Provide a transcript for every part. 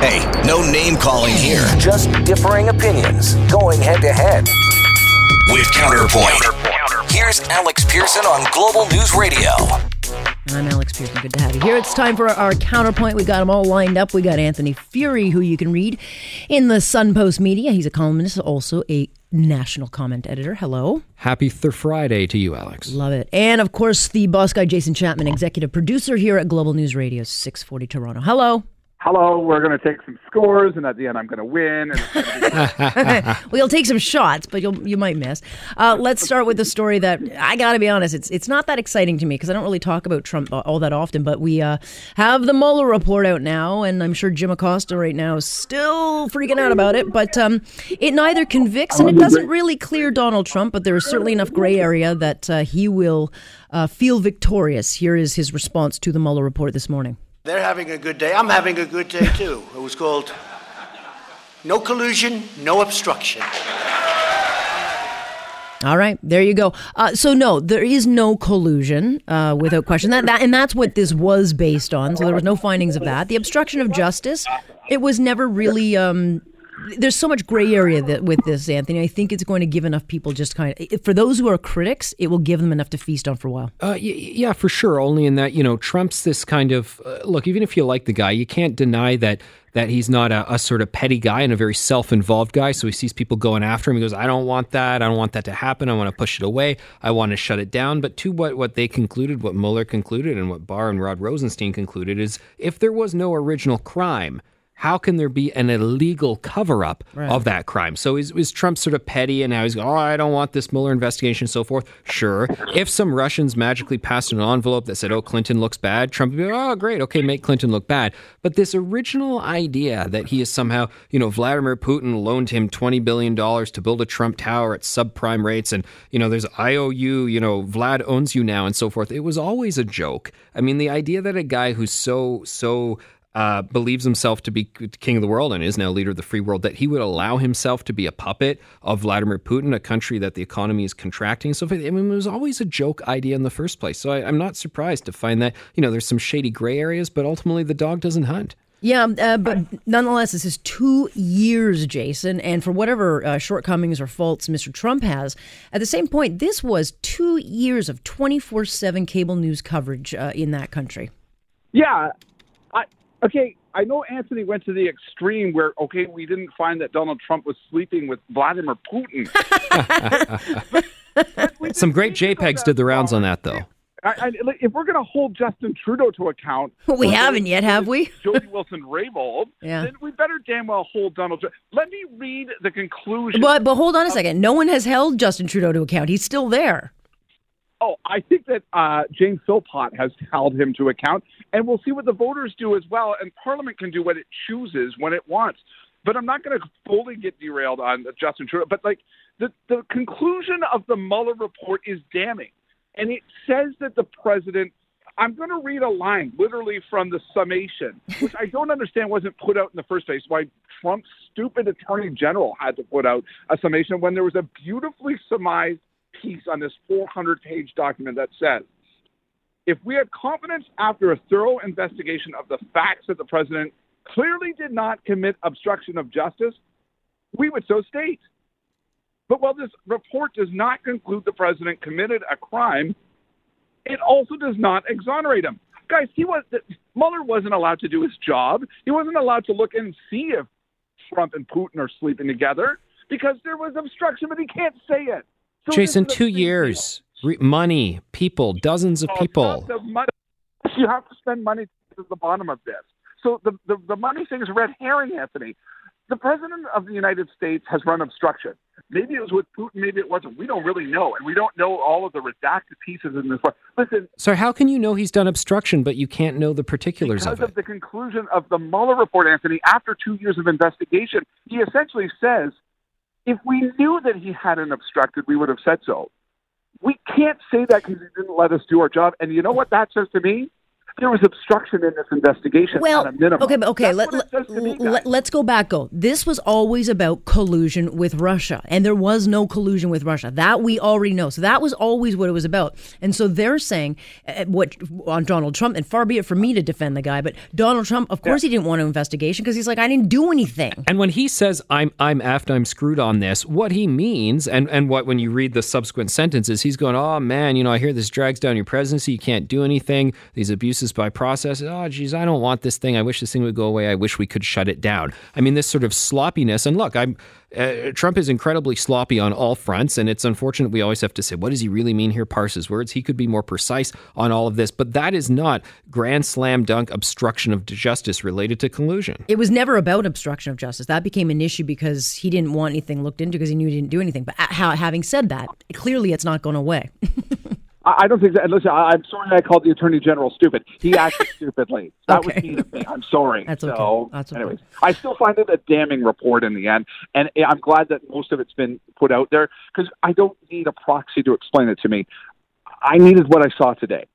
Hey, no name calling here. Just differing opinions going head to head. With Counterpoint. Here's Alex Pearson on Global News Radio. I'm Alex Pearson. Good to have you here. It's time for our counterpoint. We got them all lined up. We got Anthony Furey, who you can read in the Sun Post Media. He's a columnist, also a national comment editor. Hello. Happy Thur Friday to you, Alex. Love it. And of course, the boss guy, Jason Chapman, executive producer here at Global News Radio 640 Toronto. Hello. Hello, we're going to take some scores, and at the end, I'm going to win. And it's gonna be- Well, you'll take some shots, but you'll you might miss. Uh, let's start with the story that I got to be honest, it's it's not that exciting to me because I don't really talk about Trump all that often. But we uh, have the Mueller report out now, and I'm sure Jim Acosta right now is still freaking out about it. But um, it neither convicts and it doesn't really clear Donald Trump, but there is certainly enough gray area that uh, he will uh, feel victorious. Here is his response to the Mueller report this morning. They're having a good day. I'm having a good day too. It was called No Collusion, No Obstruction. All right, there you go. Uh, so no, there is no collusion, uh, without question. That, that and that's what this was based on. So there was no findings of that. The obstruction of justice, it was never really. Um, there's so much gray area that with this, Anthony. I think it's going to give enough people just kind of for those who are critics, it will give them enough to feast on for a while. Uh, y- yeah, for sure. Only in that, you know, Trump's this kind of uh, look. Even if you like the guy, you can't deny that that he's not a, a sort of petty guy and a very self-involved guy. So he sees people going after him. He goes, "I don't want that. I don't want that to happen. I want to push it away. I want to shut it down." But to what what they concluded, what Mueller concluded, and what Barr and Rod Rosenstein concluded is, if there was no original crime. How can there be an illegal cover up of that crime? So is, is Trump sort of petty and now he's going, oh, I don't want this Mueller investigation and so forth? Sure. If some Russians magically passed an envelope that said, oh, Clinton looks bad, Trump would be, oh, great, okay, make Clinton look bad. But this original idea that he is somehow, you know, Vladimir Putin loaned him $20 billion to build a Trump tower at subprime rates and, you know, there's IOU, you know, Vlad owns you now and so forth. It was always a joke. I mean, the idea that a guy who's so, so, uh, believes himself to be king of the world and is now leader of the free world, that he would allow himself to be a puppet of Vladimir Putin, a country that the economy is contracting. So, I mean, it was always a joke idea in the first place. So, I, I'm not surprised to find that, you know, there's some shady gray areas, but ultimately the dog doesn't hunt. Yeah, uh, but nonetheless, this is two years, Jason, and for whatever uh, shortcomings or faults Mr. Trump has, at the same point, this was two years of 24 7 cable news coverage uh, in that country. yeah, I, okay. I know Anthony went to the extreme where, okay, we didn't find that Donald Trump was sleeping with Vladimir Putin. Some great JPEGs did the rounds on that, though. I, I, if we're going to hold Justin Trudeau to account, We haven't yet, have we? Jody Wilson Raybould, Yeah. then we better damn well hold Donald Trump. Let me read the conclusion. But but hold on a second. No one has held Justin Trudeau to account. He's still there. Oh, I think that uh, Jane Philpott has held him to account, and we'll see what the voters do as well. And Parliament can do what it chooses when it wants. But I'm not going to fully get derailed on Justin Trudeau. But like the the conclusion of the Mueller report is damning, and it says that the president. I'm going to read a line literally from the summation, which I don't understand wasn't put out in the first place. Why Trump's stupid attorney general had to put out a summation when there was a beautifully surmised piece on this 400 page document that says if we had confidence after a thorough investigation of the facts that the president clearly did not commit obstruction of justice, we would so state. But while this report does not conclude the president committed a crime, it also does not exonerate him. Guys, he was Mueller wasn't allowed to do his job. He wasn't allowed to look and see if Trump and Putin are sleeping together because there was obstruction, but he can't say it. So Jason, this is a two years, Re- money, people, dozens of deal. people. You have to spend money to the bottom of this. So the, the, the money thing is red herring, Anthony. The president of the United States has run obstruction. Maybe it was with Putin, maybe it wasn't. We don't really know, and we don't know all of the redacted pieces in this. Listen, So how can you know he's done obstruction, but you can't know the particulars because of of the conclusion of the Mueller report, Anthony, after two years of investigation, he essentially says, if we knew that he hadn't obstructed, we would have said so. We can't say that because he didn't let us do our job. And you know what that says to me? There was obstruction in this investigation Well, at a minimum. okay, but okay, That's let, what it says to me, let, guys. us go back. Go. This was always about collusion with Russia, and there was no collusion with Russia. That we already know. So that was always what it was about. And so they're saying uh, what on Donald Trump, and far be it for me to defend the guy, but Donald Trump, of course, he didn't want an investigation because he's like, I didn't do anything. And when he says I'm I'm effed, I'm screwed on this, what he means, and and what when you read the subsequent sentences, he's going, oh man, you know, I hear this drags down your presidency. You can't do anything. These abuses by process. Oh geez, I don't want this thing. I wish this thing would go away. I wish we could shut it down. I mean, this sort of sloppiness. And look, I'm. Uh, Trump is incredibly sloppy on all fronts, and it's unfortunate we always have to say, what does he really mean here? Parse his words. He could be more precise on all of this, but that is not grand slam dunk obstruction of justice related to collusion. It was never about obstruction of justice. That became an issue because he didn't want anything looked into because he knew he didn't do anything. But uh, having said that, clearly it's not going away. I don't think that. Listen, I- I'm sorry I called the attorney general stupid. He acted stupidly. That Okay. was mean of me. I'm sorry. That's okay. So, That's okay. anyways, I still find it a damning report in the end, and I'm glad that most of it's been put out there because I don't need a proxy to explain it to me. I needed what I saw today,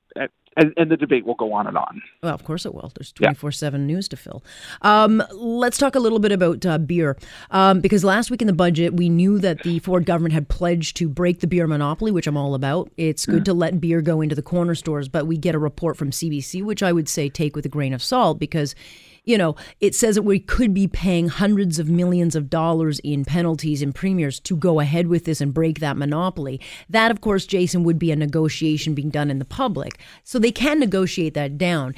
and, and, the debate will go on and on. Well, of course it will. There's Yeah. 24 7 news to fill. Um, let's talk a little bit about uh, beer. Um, because last week in the budget, we knew that the Ford government had pledged to break the beer monopoly, which I'm all about. It's good to let beer go into the corner stores, but we get a report from CBC, which I would say take with a grain of salt because. You know, it says that we could be paying hundreds of millions of dollars in penalties and premiums to go ahead with this and break that monopoly. That, of course, Jason, would be a negotiation being done in the public. So they can negotiate that down.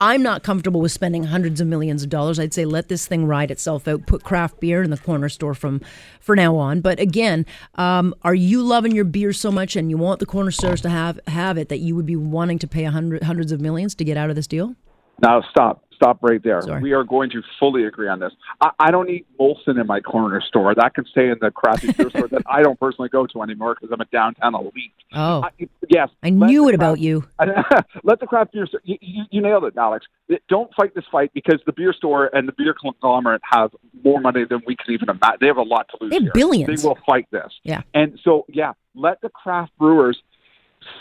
I'm not comfortable with spending hundreds of millions of dollars. I'd say let this thing ride itself out. Put craft beer in the corner store from for now on. But again, um, are you loving your beer so much and you want the corner stores to have have it that you would be wanting to pay hundred hundreds of millions to get out of this deal? Now stop, stop right there. Sorry. We are going to fully agree on this. I, I don't eat Molson in my corner store. That can stay in the crappy beer store that I don't personally go to anymore because I'm a downtown elite. Oh, I, yes, I knew it about you. let the craft beer store. You, you, you nailed it, Alex. Don't fight this fight because the beer store and the beer conglomerate have more money than we can even imagine. They have a lot to lose. They have here. billions. They will fight this. Yeah. And so, yeah, let the craft brewers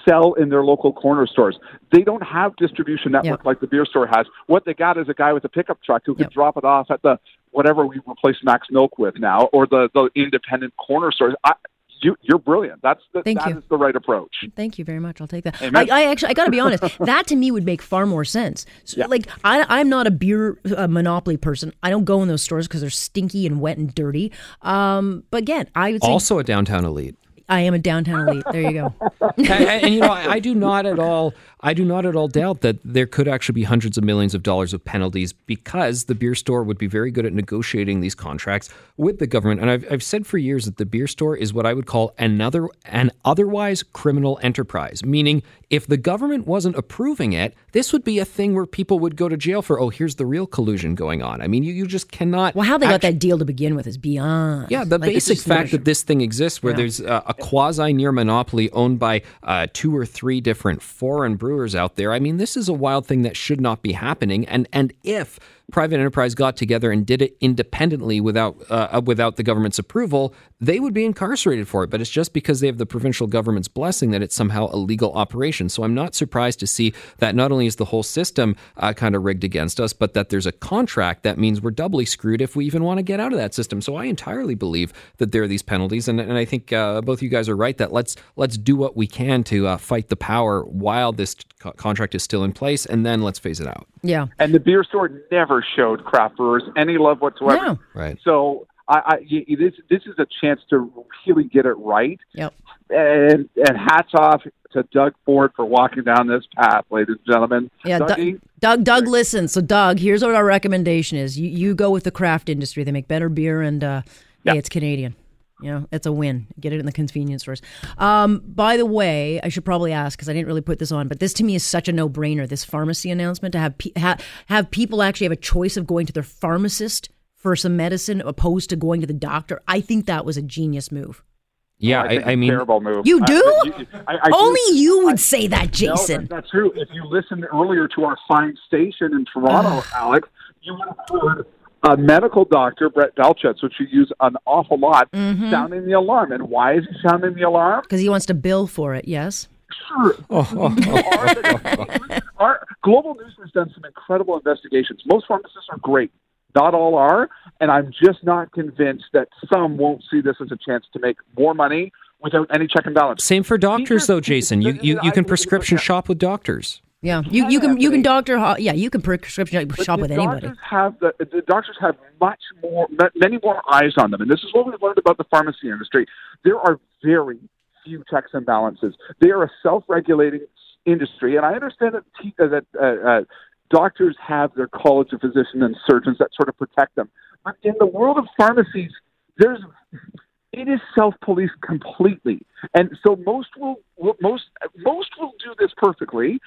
sell in their local corner stores. They don't have distribution network Yep. like the beer store has. What they got is a guy with a pickup truck who can Yep. drop it off at the whatever we replace Mac's Milk with now, or the the independent corner stores. I, you, you're brilliant. That's the, Thank that you. is the right approach. Thank you very much. I'll take that. I, I actually, I got to be honest. that to me would make far more sense. So, Yeah. Like, I, I'm not a beer uh, monopoly person. I don't go in those stores because they're stinky and wet and dirty. Um, but again, I would say Also a downtown elite. I am a downtown elite. There you go. and, and, and, you know, I, I do not at all. I do not at all doubt that there could actually be hundreds of millions of dollars of penalties because the beer store would be very good at negotiating these contracts with the government. And I've, I've said for years that the beer store is what I would call another an otherwise criminal enterprise. Meaning, if the government wasn't approving it, this would be a thing where people would go to jail for. Oh, here's the real collusion going on. I mean, you, you just cannot. Well, how they got actu- that deal to begin with is beyond. yeah, the Like, basic fact that this thing exists, where there's a, a quasi near monopoly owned by uh, two or three different foreign brewers out there. I mean, this is a wild thing that should not be happening. And and if private enterprise got together and did it independently without uh, without the government's approval, they would be incarcerated for it. But it's just because they have the provincial government's blessing that it's somehow a legal operation. So I'm not surprised to see that not only is the whole system uh, kind of rigged against us, but that there's a contract that means we're doubly screwed if we even want to get out of that system. So I entirely believe that there are these penalties, and, and I think uh, both you guys are right that let's let's do what we can to uh, fight the power while this co- contract is still in place, and then let's phase it out. yeah. And the beer store never showed craft brewers any love whatsoever. No. Right. So I, I, this this is a chance to really get it right. Yep. And and hats off to Doug Ford for walking down this path, ladies and gentlemen. Yeah, Dougie, Doug, Doug, Doug, listen. So, Doug, here's what our recommendation is: you, you go with the craft industry. They make better beer, and uh, Yeah. hey, it's Canadian. You know, it's a win. Get it in the convenience stores. Um, by the way, I should probably ask because I didn't really put this on, but this to me is such a no-brainer. This pharmacy announcement to have pe- ha- have people actually have a choice of going to their pharmacist for some medicine opposed to going to the doctor. I think that was a genius move. Yeah, I, think I, I it's a mean, terrible move. You I- do? you- I- I do. Only you would I- say that, Jason. that- that's true. If you listened earlier to our fine station in Toronto, Alex, you would have heard a medical doctor, Brett Belchetz, which you use an awful lot, Mm-hmm. sounding the alarm. And why is he sounding the alarm? Because he wants to bill for it. Yes. sure. our, our global news has done some incredible investigations. Most pharmacists are great. Not all are, and I'm just not convinced that some won't see this as a chance to make more money without any check and balance. Same for doctors, though, Jason. You you, you can prescription shop with doctors. Yeah, you, you can you can doctor yeah you can prescription shop with anybody. Have the, the doctors have much more, many more eyes on them, and this is what we've learned about the pharmacy industry. There are very few checks and balances. They are a self-regulating industry, and I understand that te- uh, that uh, uh, doctors have their college of physicians and surgeons that sort of protect them. But in the world of pharmacies, there's it is self-police completely, and so most will, will most most will do this perfectly.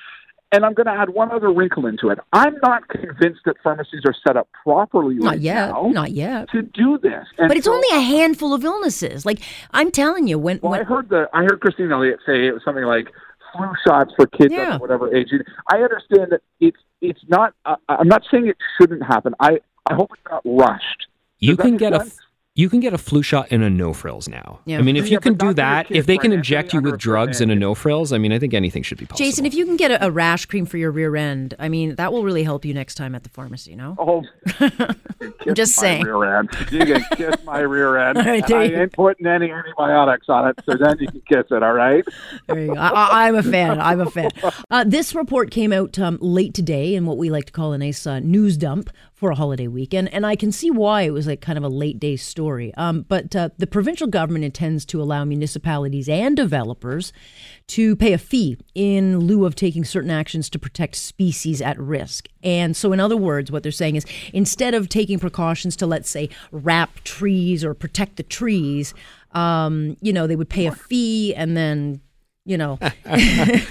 And I'm going to add one other wrinkle into it. I'm not convinced that pharmacies are set up properly Not right yet, now not yet. to do this. And But it's so- only a handful of illnesses. Like I'm telling you, when, Well, I heard the I heard Christine Elliott say it was something like flu shots for kids Yeah. of whatever age. I understand that it's it's not. Uh, I'm not saying it shouldn't happen. I I hope it's not rushed. You Does can make get a sense? You can get a flu shot in a no frills now. Yeah. I mean, if Yeah, you can do not for your that, if they can inject you with drugs in a no frills, I mean, I think anything should be possible. Jason, if you can get a, a rash cream for your rear end, I mean that will really help you next time at the pharmacy. No, Oh, kiss just my saying. Rear end. You can kiss my rear end. All right, and there I you ain't putting any antibiotics on it, so then you can kiss it. All right. there you go. I, I, I'm a fan. I'm a fan. Uh, this report came out um, late today in what we like to call a nice uh, news dump for a holiday weekend, and I can see why it was like kind of a late day story. Um, but uh, the provincial government intends to allow municipalities and developers to pay a fee in lieu of taking certain actions to protect species at risk. And so, in other words, what they're saying is instead of taking precautions to, let's say, wrap trees or protect the trees, um, you know, they would pay a fee and then. You know,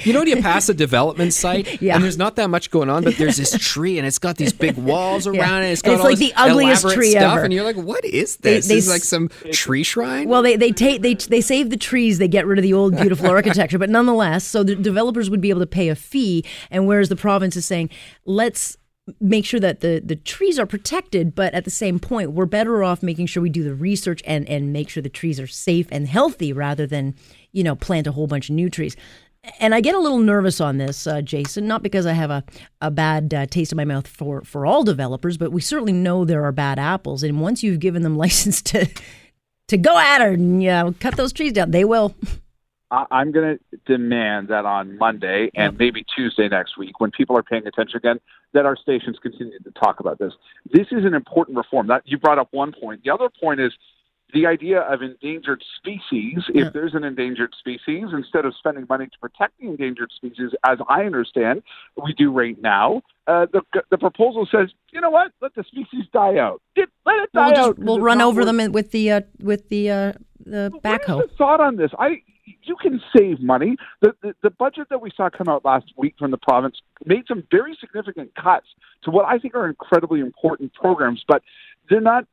You know when you pass a development site Yeah. and there's not that much going on, but there's this tree and it's got these big walls around Yeah. it. It's And got it's all like this the ugliest tree stuff, ever. and you're like, "What is this? they this is like some tree shrine." Well, they they take they they save the trees, they get rid of the old beautiful architecture, but nonetheless, so the developers would be able to pay a fee, and whereas the province is saying, let's make sure that the the trees are protected, but at the same point, we're better off making sure we do the research and and make sure the trees are safe and healthy rather than you know plant a whole bunch of new trees. And I get a little nervous on this, uh, Jason, not because I have a, a bad uh, taste in my mouth for, for all developers, but we certainly know there are bad apples. And once you've given them license to to go at her and you know, cut those trees down. They will. I- I'm going to demand that on Monday and maybe Tuesday next week, when people are paying attention again, that our stations continue to talk about this. This is an important reform. That you brought up one point. The other point is the idea of endangered species. If there's an endangered species, instead of spending money to protect the endangered species, as I understand we do right now, uh, the the proposal says, you know what? Let the species die out. It, let it die We'll just out. we'll run over worth them with the uh, with the uh, the backhoe. What is the thought on this? I you can save money. The, the the budget that we saw come out last week from the province made some very significant cuts to what I think are incredibly important programs, but they're not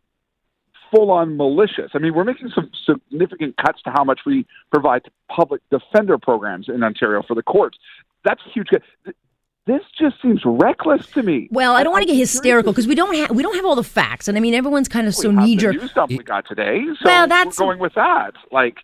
full on malicious. I mean, we're making some significant cuts to how much we provide to public defender programs in Ontario for the courts. That's a huge This just seems reckless to me. Well, I don't want to get hysterical because we don't have we don't have all the facts, and I mean everyone's kind of if so knee jerk. we got today. So Well, that's- we're going with that. Like,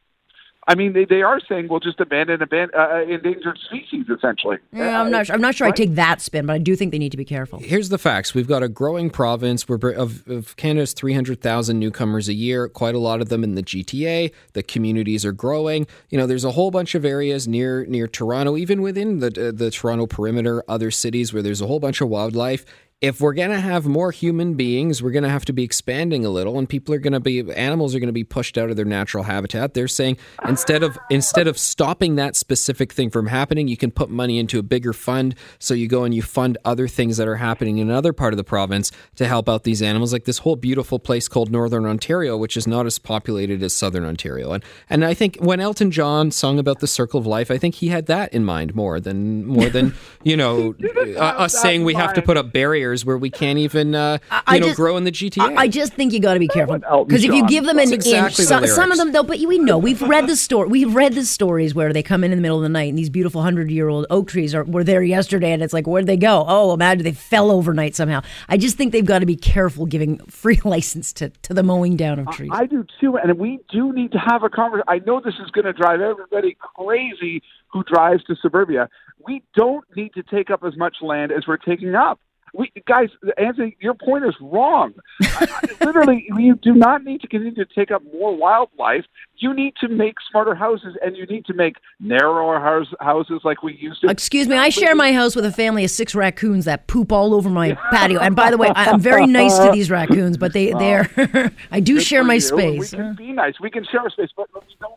I mean, they, they are saying we'll just abandon aban- uh, endangered species essentially. Yeah, I'm not. I'm not sure. I take that spin, but I do think they need to be careful. Here's the facts. We've got a growing province. We're of, of Canada's 300,000 newcomers a year, quite a lot of them in the GTA. The communities are growing. You know, there's a whole bunch of areas near near Toronto, even within the uh, the Toronto perimeter, other cities where there's a whole bunch of wildlife. If we're going to have more human beings, we're going to have to be expanding a little and people are going to be animals are going to be pushed out of their natural habitat. They're saying instead of instead of stopping that specific thing from happening, you can put money into a bigger fund so you go and you fund other things that are happening in another part of the province to help out these animals like this whole beautiful place called Northern Ontario which is not as populated as Southern Ontario. And and I think when Elton John sung about the circle of life, I think he had that in mind more than more than, you know, uh, us saying we have to put up barriers outliers where we can't even uh, I you know just- grow in the GTA. I just think you got to be careful because if you give them an That's inch, exactly the some, some of lyrics. them though. But we know we've read the story. We've read the stories where they come in in the middle of the night and these beautiful hundred year old oak trees are were there yesterday, and it's like where'd they go? Oh, imagine they fell overnight somehow. I just think they've got to be careful giving free license to to the mowing down of trees. I do too, and we do need to have a conversation. I know this is going to drive everybody crazy who drives to suburbia. We don't need to take up as much land as we're taking up. We guys, Anthony, your point is wrong. I- Literally, you do not need to continue to take up more wildlife. You need to make smarter houses, and you need to make narrower house, houses like we used to. Excuse me, I share my house with a family of six raccoons that poop all over my patio. And by the way, I- I'm very nice to these raccoons, but they they're I do share my you. space. We can be nice. We can share our space, but we don't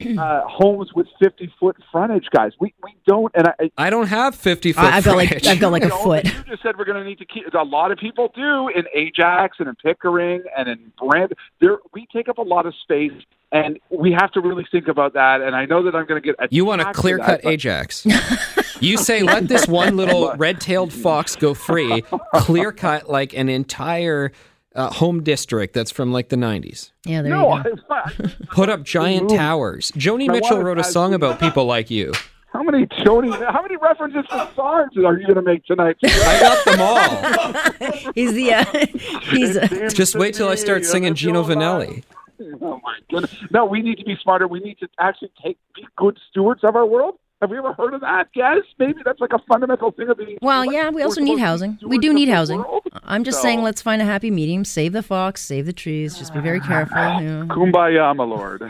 uh, homes with fifty foot frontage, guys. We we don't. And I, I don't have fifty foot. I- I've got like frontage. I've got like a know, foot. You just said we're going to need to keep. A lot of people do in Ajax and in Pickering and in Brand. There, we take up a lot of space, and we have to really think about that. And I know that I'm going to get. You want to attacked for clear that, cut but- Ajax. you say let this one little red tailed fox go free, clear cut like an entire uh, home district that's from like the 90s. Yeah, there No, you go. I, Put up giant towers. Joni My Mitchell wife wrote a has- song about people like you. how many Joni? How many references to songs are you going to make tonight? I got them all. He's the uh, he's uh, Just wait till I start singing Gino Vannelli. Oh my goodness! No, we need to be smarter. We need to actually take be good stewards of our world. Have we ever heard of that, Yes, Maybe that's like a fundamental thing of being. well, yeah. We also need supposed to be housing. We do need housing. world. I'm just So- saying, let's find a happy medium. Save the fox, save the trees. Just be very careful. you know. Kumbaya, my lord.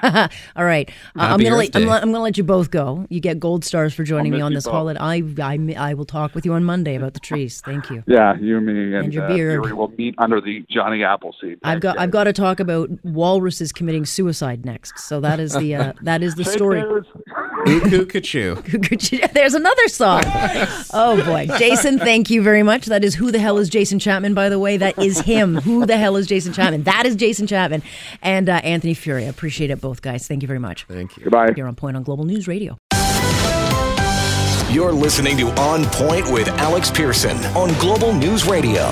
All right, uh, I'm gonna let, I'm, I'm gonna let you both go. You get gold stars for joining me on this both. holiday. I, I I will talk with you on Monday about the trees. Thank you. yeah, you, me, and, And your uh, beard. Furey will meet under the Johnny Appleseed. I've got I've got to talk about walruses committing suicide next. So that is the uh, that is the Take story. Cares. Cuckoo Kachoo. There's another song. Oh boy, Jason, thank you very much. That is who the hell is Jason Chapman? By the way, that is him. Who the hell is Jason Chapman? That is Jason Chapman and uh, Anthony Furey. I appreciate it, both guys. Thank you very much. Thank you. Goodbye. You're on point on Global News Radio. You're listening to On Point with Alex Pearson on Global News Radio.